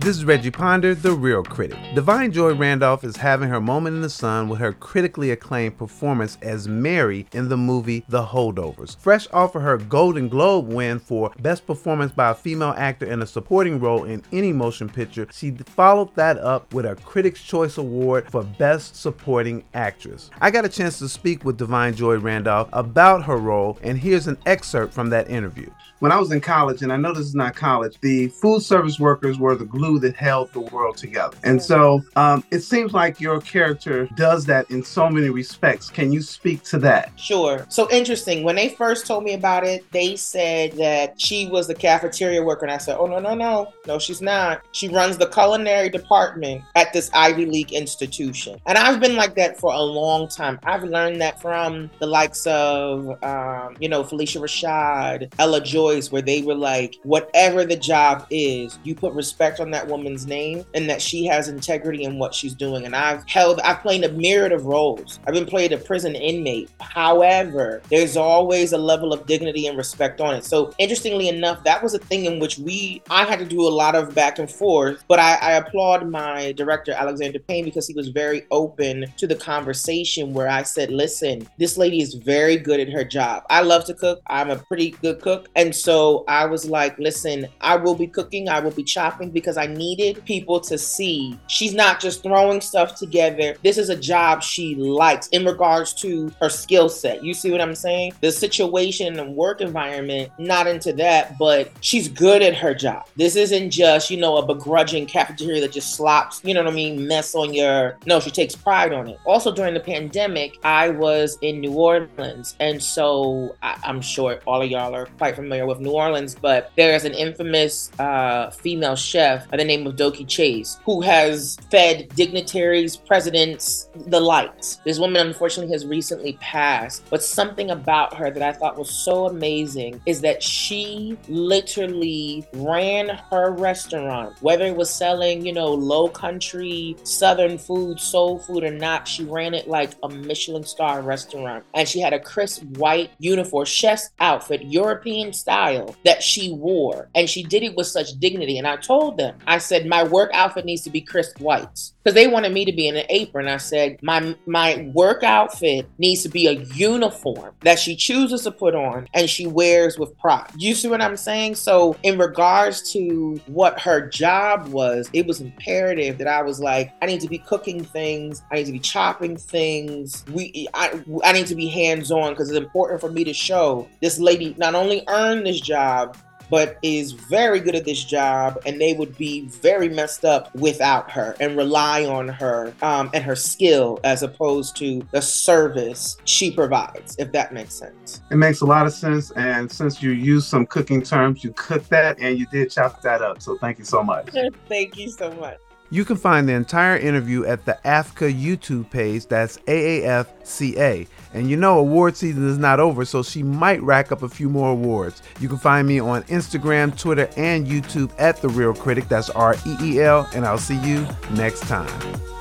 This is Reggie Ponder, the Reel Critic. Divine Joy Randolph is having her moment in the sun with her critically acclaimed performance as Mary in the movie The Holdovers. Fresh off of her Golden Globe win for Best Performance by a Female Actor in a Supporting Role in Any Motion Picture, she followed that up with a Critics' Choice Award for Best Supporting Actress. I got a chance to speak with Divine Joy Randolph about her role, and here's an excerpt from that interview. When I was in college, and I know this is not college, the food service workers were the glue that held the world together. And so um, it seems like your character does that in so many respects. Can you speak to that? Sure. So interesting. When they first told me about it, they said that she was the cafeteria worker. And I said, oh, no, no, no. No, she's not. She runs the culinary department at this Ivy League institution. And I've been like that for a long time. I've learned that from the likes of, um, you know, Phylicia Rashad, Ella Joyce, where they were like, whatever the job is, you put respect on that woman's name and that she has integrity in what she's doing. And I've held, I've played a myriad of roles. I've been played a prison inmate. However, there's always a level of dignity and respect on it. So interestingly enough, that was a thing in which we, I had to do a lot of back and forth, but I, I applaud my director, Alexander Payne, because he was very open to the conversation where I said, listen, this lady is very good at her job. I love to cook. I'm a pretty good cook. And so I was like, listen, I will be cooking, I will be chopping because I needed people to see she's not just throwing stuff together. This is a job she likes in regards to her skill set. You see what I'm saying? The situation and work environment, not into that, but she's good at her job. This isn't just, you know, a begrudging cafeteria that just slops, you know what I mean, mess on your. No, she takes pride on it. Also, during the pandemic, I was in New Orleans. And so I, am sure all of y'all are quite familiar with New Orleans, but there is an infamous uh, female chef the name of Dooky Chase who has fed dignitaries, presidents, the likes. This woman, unfortunately, has recently passed. But something about her that I thought was so amazing is that she literally ran her restaurant, whether it was selling, you know, low country, southern food, soul food or not, she ran it like a Michelin star restaurant. And she had a crisp white uniform, chef's outfit, European style that she wore. And she did it with such dignity. And I told them, I said, my work outfit needs to be crisp whites because they wanted me to be in an apron. I said, my my work outfit needs to be a uniform that she chooses to put on and she wears with pride. You see what I'm saying? So in regards to what her job was, it was imperative that I was like, I need to be cooking things, I need to be chopping things. We I, I need to be hands-on because it's important for me to show this lady not only earned this job, but is very good at this job, and they would be very messed up without her and rely on her um, and her skill as opposed to the service she provides, if that makes sense. It makes a lot of sense. And since you used some cooking terms, you cooked that and you did chop that up. So thank you so much. thank you so much. You can find the entire interview at the AFCA YouTube page. That's AAFCA. And you know, award season is not over, so she might rack up a few more awards. You can find me on Instagram, Twitter, and YouTube at The Reel Critic. That's R E E L. And I'll see you next time.